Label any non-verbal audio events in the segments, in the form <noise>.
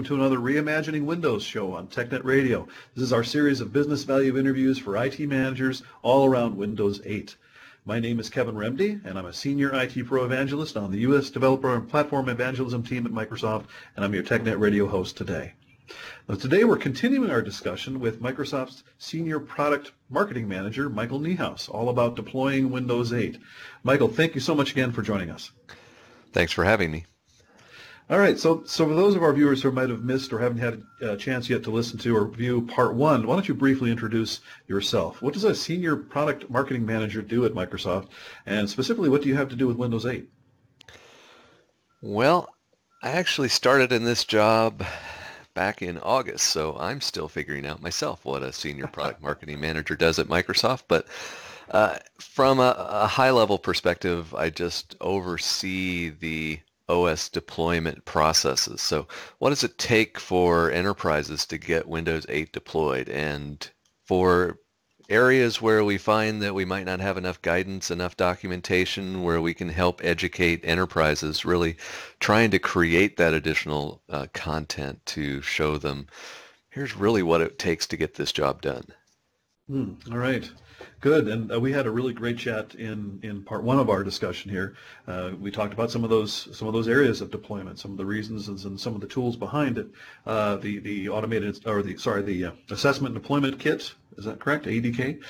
Welcome to another Reimagining Windows show on TechNet Radio. This is our series of business value interviews for IT managers all around Windows 8. My name is Kevin Remde, and I'm a senior IT pro evangelist on the U.S. Developer and Platform Evangelism team at Microsoft, and I'm your TechNet Radio host today. Now, today we're continuing our discussion with Microsoft's Senior Product Marketing Manager, Michael Niehaus, all about deploying Windows 8. Michael, thank you so much again for joining us. Thanks for having me. All right, so so for those of our viewers who might have missed or haven't had a chance yet to listen to or view part one, why don't you briefly introduce yourself? What does a senior product marketing manager do at Microsoft, and specifically, what do you have to do with Windows 8? Well, I actually started in this job back in August, so I'm still figuring out myself what a senior <laughs> product marketing manager does at Microsoft, but. Uh, from a, a high-level perspective, I just oversee the OS deployment processes. So what does it take for enterprises to get Windows 8 deployed? And for areas where we find that we might not have enough guidance, enough documentation, where we can help educate enterprises, really trying to create that additional uh, content to show them, here's really what it takes to get this job done. Hmm. All right. Good, and uh, we had a really great chat in, in part one of our discussion here. Uh, we talked about some of those some of those areas of deployment, some of the reasons and, and some of the tools behind it. Uh, the the automated or the sorry the uh, assessment deployment kit is that correct? ADK,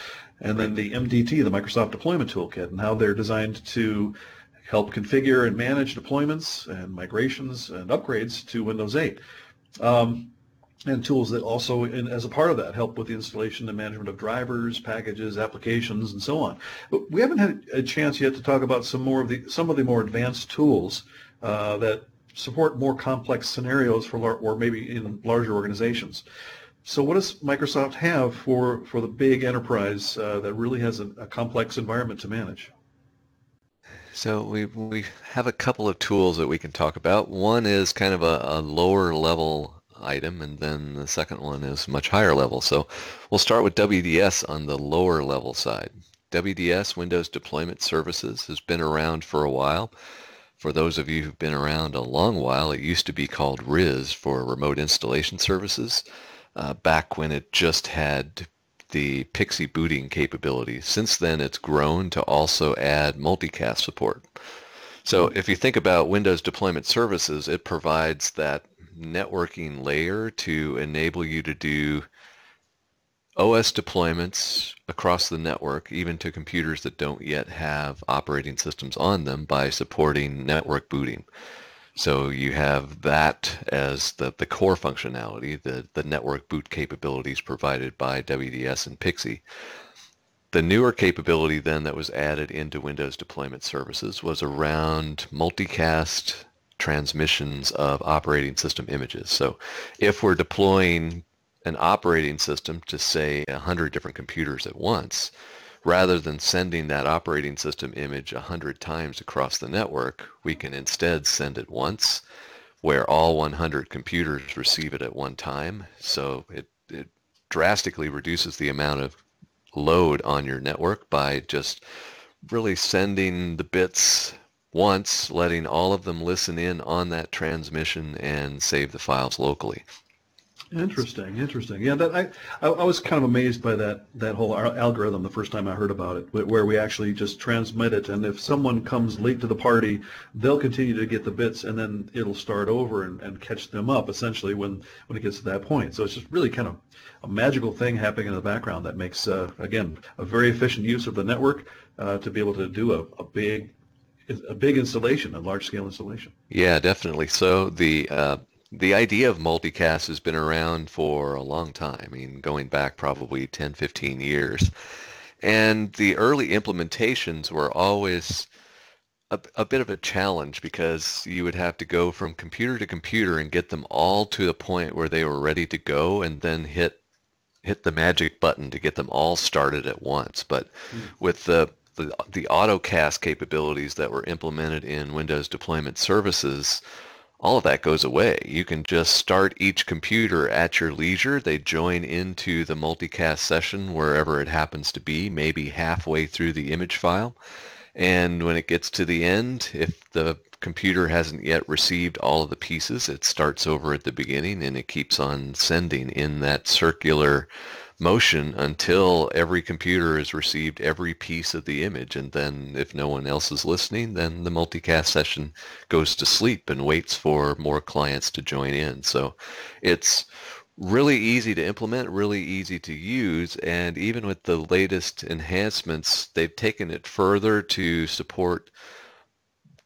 and then the MDT, the Microsoft Deployment Toolkit, and how they're designed to help configure and manage deployments and migrations and upgrades to Windows 8. Um, and tools that also, as a part of that, help with the installation and management of drivers, packages, applications, and so on. But we haven't had a chance yet to talk about some more of the some of the more advanced tools uh, that support more complex scenarios for lar- or maybe in larger organizations. So, what does Microsoft have for for the big enterprise uh, that really has a, a complex environment to manage? So we we have a couple of tools that we can talk about. One is kind of a, a lower level item, and then the second one is much higher level. So we'll start with WDS on the lower level side. WDS, Windows Deployment Services, has been around for a while. For those of you who've been around a long while, it used to be called RIS for Remote Installation Services, uh, back when it just had the PXE booting capability. Since then, it's grown to also add multicast support. So if you think about Windows Deployment Services, it provides that networking layer to enable you to do OS deployments across the network, even to computers that don't yet have operating systems on them by supporting network booting. So you have that as the, the core functionality, the, the network boot capabilities provided by WDS and PXE. The newer capability then that was added into Windows Deployment Services was around multicast transmissions of operating system images. So if we're deploying an operating system to say 100 different computers at once, rather than sending that operating system image 100 times across the network, we can instead send it once where all 100 computers receive it at one time. So it, it drastically reduces the amount of load on your network by just really sending the bits once, letting all of them listen in on that transmission and save the files locally. Interesting, interesting. Yeah, that I, I, I was kind of amazed by that that whole algorithm the first time I heard about it, where we actually just transmit it, and if someone comes late to the party, they'll continue to get the bits, and then it'll start over and, and catch them up essentially when when it gets to that point. So it's just really kind of a magical thing happening in the background that makes uh, again a very efficient use of the network uh, to be able to do a, a big a big installation, a large scale installation. Yeah, definitely. So the uh, the idea of multicast has been around for a long time. I mean, going back probably 10, 15 years. And the early implementations were always a, a bit of a challenge because you would have to go from computer to computer and get them all to the point where they were ready to go and then hit hit the magic button to get them all started at once. But mm. with the the, the autocast capabilities that were implemented in Windows Deployment Services, all of that goes away. You can just start each computer at your leisure. They join into the multicast session wherever it happens to be, maybe halfway through the image file. And when it gets to the end, if the computer hasn't yet received all of the pieces, it starts over at the beginning and it keeps on sending in that circular motion until every computer has received every piece of the image. And then if no one else is listening, then the multicast session goes to sleep and waits for more clients to join in. So it's really easy to implement, really easy to use, and even with the latest enhancements, they've taken it further to support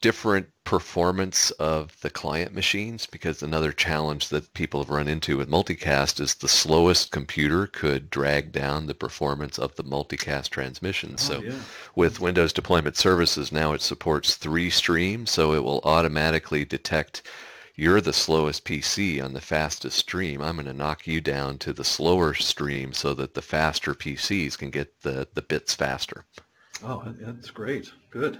different performance of the client machines because another challenge that people have run into with multicast is the slowest computer could drag down the performance of the multicast transmission. Oh, so yeah. with Windows Deployment Services now it supports three streams so it will automatically detect you're the slowest PC on the fastest stream. I'm going to knock you down to the slower stream so that the faster PCs can get the, the bits faster. Oh, that's great. Good.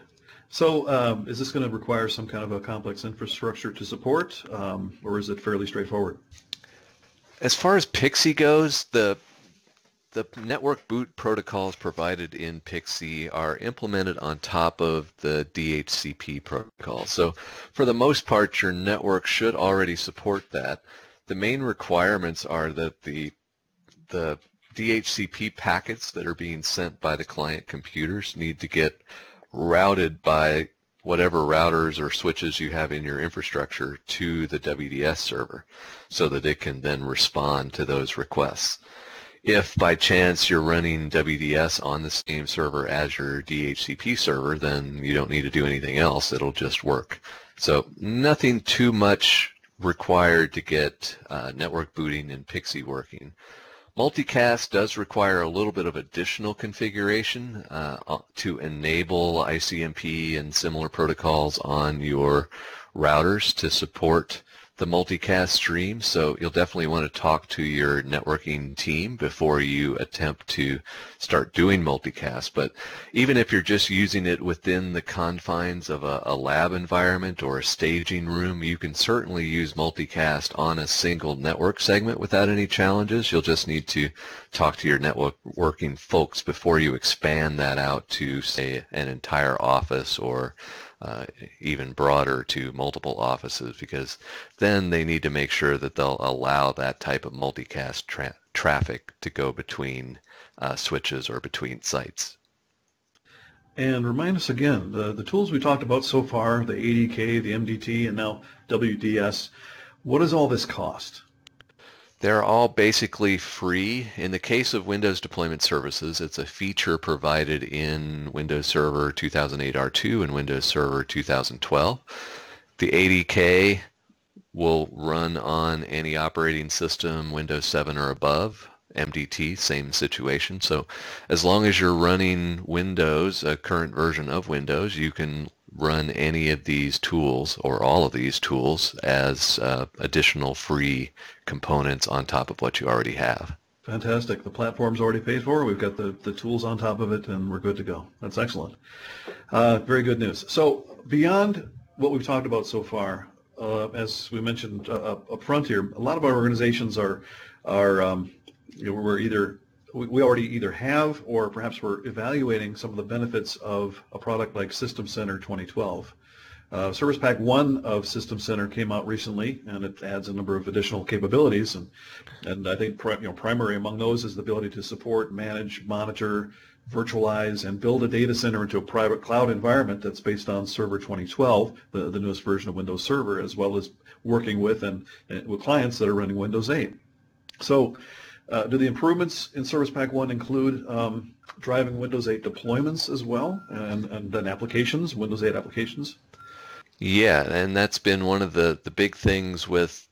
So um, is this going to require some kind of a complex infrastructure to support, um, or is it fairly straightforward? As far as PXE goes, the the network boot protocols provided in PXE are implemented on top of the DHCP protocol. So for the most part, your network should already support that. The main requirements are that the the DHCP packets that are being sent by the client computers need to get routed by whatever routers or switches you have in your infrastructure to the WDS server so that it can then respond to those requests. If by chance you're running WDS on the same server as your DHCP server, then you don't need to do anything else. It'll just work. So nothing too much required to get uh, network booting and PXE working. Multicast does require a little bit of additional configuration uh, to enable IGMP and similar protocols on your routers to support the multicast stream. So you'll definitely want to talk to your networking team before you attempt to start doing multicast. But even if you're just using it within the confines of a, a lab environment or a staging room, you can certainly use multicast on a single network segment without any challenges. You'll just need to talk to your networking folks before you expand that out to, say, an entire office or uh, even broader to multiple offices because then they need to make sure that they'll allow that type of multicast tra- traffic to go between uh, switches or between sites. And remind us again, the, the tools we talked about so far, the ADK, the MDT, and now WDS, what does all this cost? They're all basically free. In the case of Windows Deployment Services, it's a feature provided in Windows Server 2008 R2 and Windows Server 2012. The ADK will run on any operating system Windows 7 or above. MDT, same situation. So as long as you're running Windows, a current version of Windows, you can run any of these tools or all of these tools as uh, additional free components on top of what you already have. Fantastic. The platform's already paid for. We've got the, the tools on top of it, and we're good to go. That's excellent. Uh, very good news. So beyond what we've talked about so far, uh, as we mentioned uh, up front here, a lot of our organizations are are um, you know, we're either we already either have or perhaps we're evaluating some of the benefits of a product like System Center 2012. Uh, Service Pack 1 of System Center came out recently, and it adds a number of additional capabilities. And, and I think you know, primary among those is the ability to support, manage, monitor, virtualize, and build a data center into a private cloud environment that's based on Server 2012, the, the newest version of Windows Server, as well as working with and, and with clients that are running Windows 8. So uh, do the improvements in Service Pack 1 include um, driving Windows 8 deployments as well, and, and then applications, Windows 8 applications? Yeah, and that's been one of the, the big things with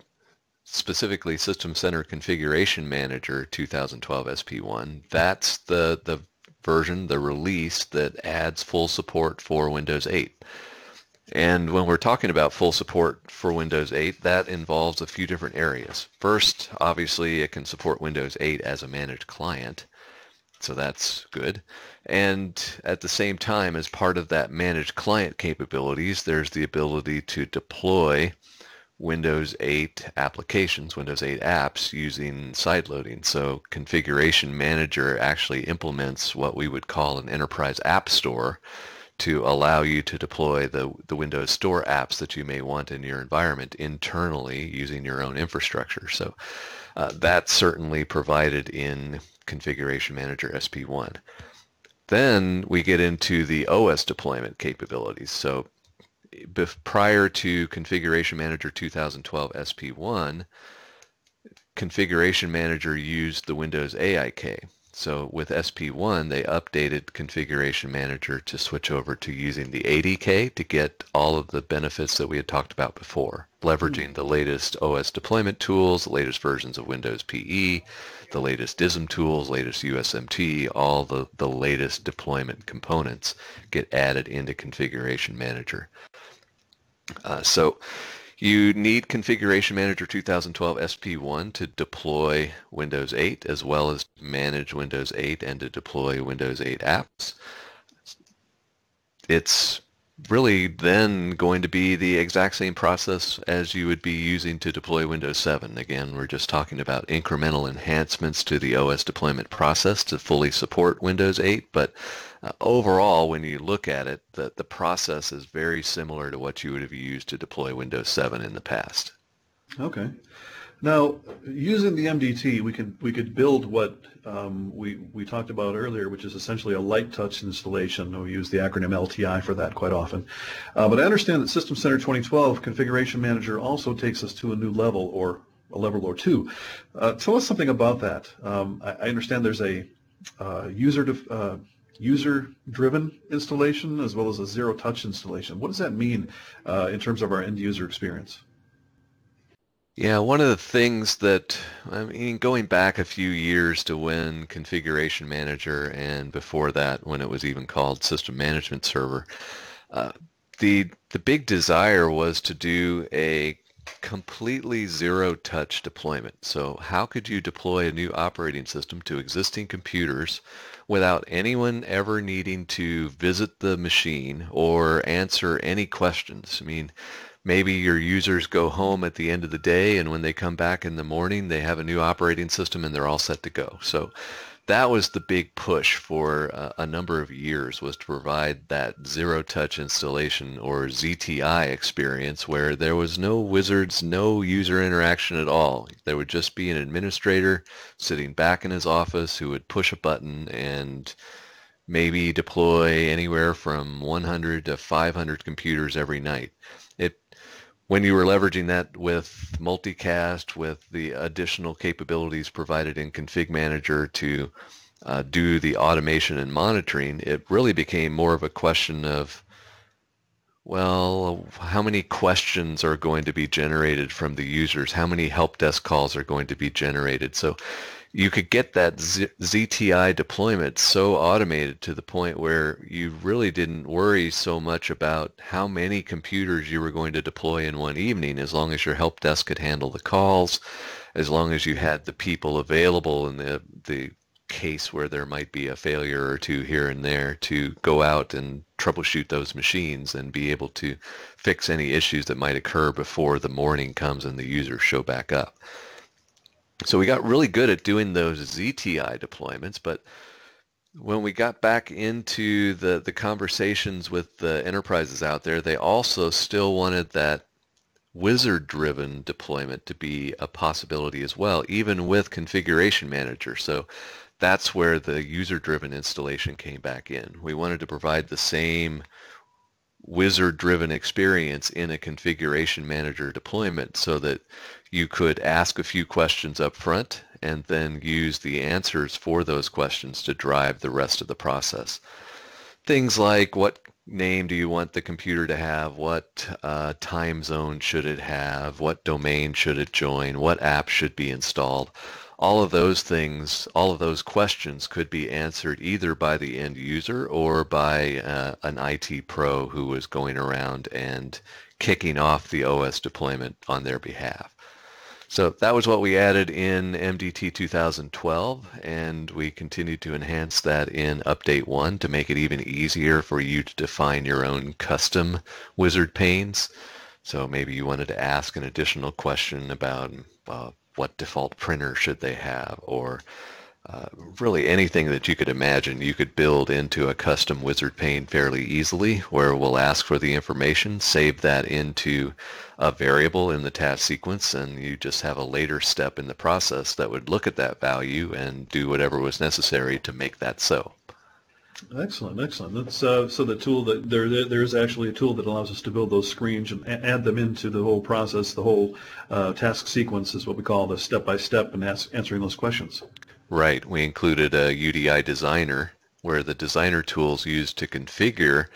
specifically System Center Configuration Manager 2012 SP1. That's the, the version, the release that adds full support for Windows 8. And when we're talking about full support for Windows 8, that involves a few different areas. First, obviously, it can support Windows 8 as a managed client, so that's good. And at the same time, as part of that managed client capabilities, there's the ability to deploy Windows 8 applications, Windows 8 apps using sideloading. So Configuration Manager actually implements what we would call an enterprise app store to allow you to deploy the, the Windows Store apps that you may want in your environment internally using your own infrastructure. So uh, that's certainly provided in Configuration Manager SP1. Then we get into the OS deployment capabilities. So prior to Configuration Manager 2012 SP1, Configuration Manager used the Windows AIK. So with SP1, they updated Configuration Manager to switch over to using the ADK to get all of the benefits that we had talked about before, leveraging mm-hmm. the latest OS deployment tools, the latest versions of Windows PE, the latest DISM tools, latest USMT, all the, the latest deployment components get added into Configuration Manager. Uh, so you need Configuration Manager 2012 SP1 to deploy Windows 8 as well as manage Windows 8 and to deploy Windows 8 apps. It's really then going to be the exact same process as you would be using to deploy Windows 7. Again, we're just talking about incremental enhancements to the OS deployment process to fully support Windows 8, but uh, overall, when you look at it, the, the process is very similar to what you would have used to deploy Windows 7 in the past. Okay. Now, using the MDT, we could we could build what um, we we talked about earlier, which is essentially a light touch installation. We use the acronym LTI for that quite often. Uh, but I understand that System Center 2012 Configuration Manager also takes us to a new level, or a level or two. Uh, tell us something about that. Um, I, I, understand there's a uh, user def, uh, user-driven installation as well as a zero-touch installation. What does that mean uh, in terms of our end-user experience? Yeah, one of the things that, I mean, going back a few years to when Configuration Manager and before that when it was even called System Management Server, uh, the, the big desire was to do a completely zero-touch deployment. So how could you deploy a new operating system to existing computers without anyone ever needing to visit the machine or answer any questions. I mean, maybe your users go home at the end of the day and when they come back in the morning, they have a new operating system and they're all set to go. So that was the big push for uh, a number of years was to provide that zero touch installation or ZTI experience where there was no wizards, no user interaction at all. There would just be an administrator sitting back in his office who would push a button and maybe deploy anywhere from 100 to 500 computers every night when you were leveraging that with multicast, with the additional capabilities provided in Config Manager to uh, do the automation and monitoring, it really became more of a question of, well, how many questions are going to be generated from the users? How many help desk calls are going to be generated? So you could get that Z- ZTI deployment so automated to the point where you really didn't worry so much about how many computers you were going to deploy in one evening as long as your help desk could handle the calls, as long as you had the people available in the, the case where there might be a failure or two here and there to go out and troubleshoot those machines and be able to fix any issues that might occur before the morning comes and the users show back up. So we got really good at doing those ZTI deployments, but when we got back into the, the conversations with the enterprises out there, they also still wanted that wizard-driven deployment to be a possibility as well, even with Configuration Manager. So that's where the user-driven installation came back in. We wanted to provide the same wizard-driven experience in a configuration manager deployment so that you could ask a few questions up front and then use the answers for those questions to drive the rest of the process. Things like what name do you want the computer to have? What uh, time zone should it have? What domain should it join? What app should be installed? All of those things, all of those questions could be answered either by the end user or by uh, an IT pro who was going around and kicking off the OS deployment on their behalf. So that was what we added in MDT 2012, and we continued to enhance that in Update 1 to make it even easier for you to define your own custom wizard panes. So maybe you wanted to ask an additional question about uh, what default printer should they have or uh, really anything that you could imagine you could build into a custom wizard pane fairly easily where we'll ask for the information, save that into a variable in the task sequence, and you just have a later step in the process that would look at that value and do whatever was necessary to make that so. Excellent, excellent. That's uh, so the tool that there there is actually a tool that allows us to build those screens and add them into the whole process. The whole uh, task sequence is what we call the step by step and answering those questions. Right. We included a UDI designer where the designer tools used to configure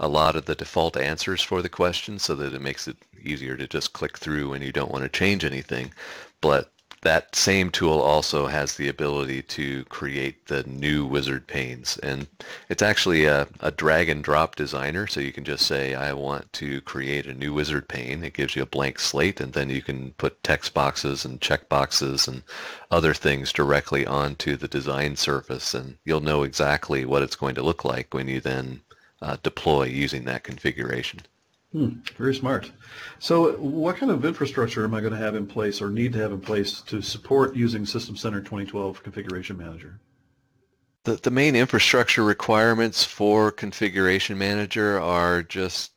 a lot of the default answers for the question so that it makes it easier to just click through and you don't want to change anything. But that same tool also has the ability to create the new wizard panes. And it's actually a, a, drag and drop designer. So you can just say, I want to create a new wizard pane. It gives you a blank slate and then you can put text boxes and check boxes and other things directly onto the design surface. And you'll know exactly what it's going to look like when you then uh, deploy using that configuration. Hmm, very smart. So what kind of infrastructure am I going to have in place or need to have in place to support using System Center 2012 Configuration Manager? The, the main infrastructure requirements for Configuration Manager are just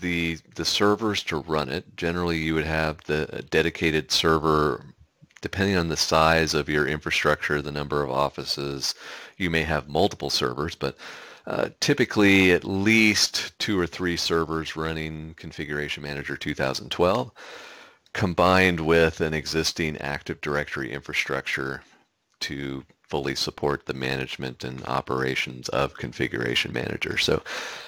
the the servers to run it. Generally, you would have the dedicated server depending on the size of your infrastructure, the number of offices, you may have multiple servers, but uh, typically at least two or three servers running Configuration Manager 2012 combined with an existing Active Directory infrastructure to fully support the management and operations of Configuration Manager. So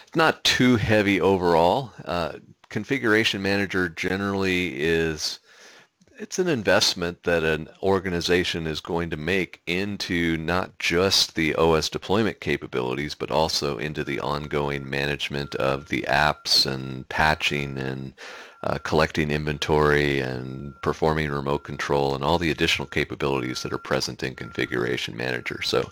it's not too heavy overall. Uh, Configuration Manager generally is it's an investment that an organization is going to make into not just the OS deployment capabilities, but also into the ongoing management of the apps and patching and uh, collecting inventory and performing remote control and all the additional capabilities that are present in Configuration Manager. So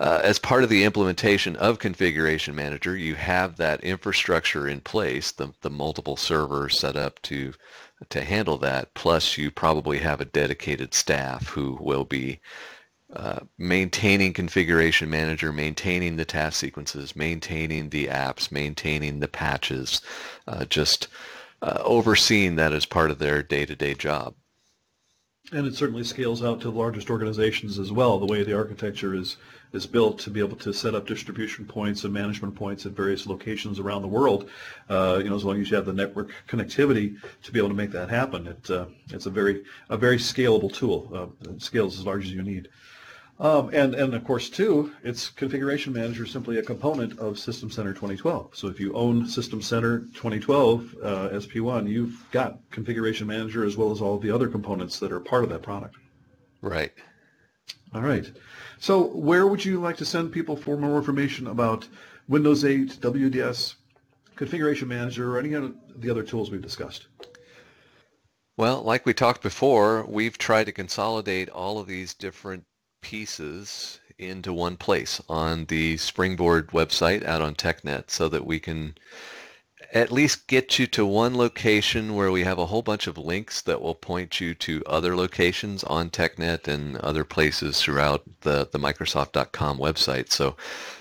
uh, as part of the implementation of Configuration Manager, you have that infrastructure in place, the, the multiple servers set up to to handle that. Plus, you probably have a dedicated staff who will be uh, maintaining configuration manager, maintaining the task sequences, maintaining the apps, maintaining the patches, uh, just uh, overseeing that as part of their day-to-day job. And it certainly scales out to the largest organizations as well, the way the architecture is is built to be able to set up distribution points and management points at various locations around the world. Uh, you know, as long as you have the network connectivity to be able to make that happen, it, uh, it's a very a very scalable tool. Uh, it scales as large as you need. Um, and, and of course, too, it's Configuration Manager is simply a component of System Center 2012. So if you own System Center 2012 uh, SP1, you've got Configuration Manager as well as all the other components that are part of that product. Right. All right. So where would you like to send people for more information about Windows 8, WDS, Configuration Manager, or any of the other tools we've discussed? Well, like we talked before, we've tried to consolidate all of these different pieces into one place on the Springboard website out on TechNet so that we can at least get you to one location where we have a whole bunch of links that will point you to other locations on TechNet and other places throughout the, the Microsoft.com website. So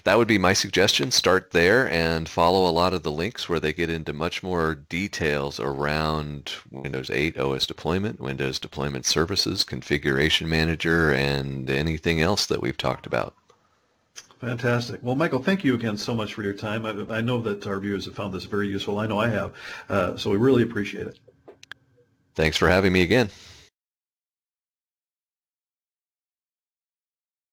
that would be my suggestion. Start there and follow a lot of the links where they get into much more details around Windows 8 OS deployment, Windows Deployment Services, Configuration Manager, and anything else that we've talked about. Fantastic. Well, Michael, thank you again so much for your time. I, I know that our viewers have found this very useful. I know I have. Uh, so we really appreciate it. Thanks for having me again.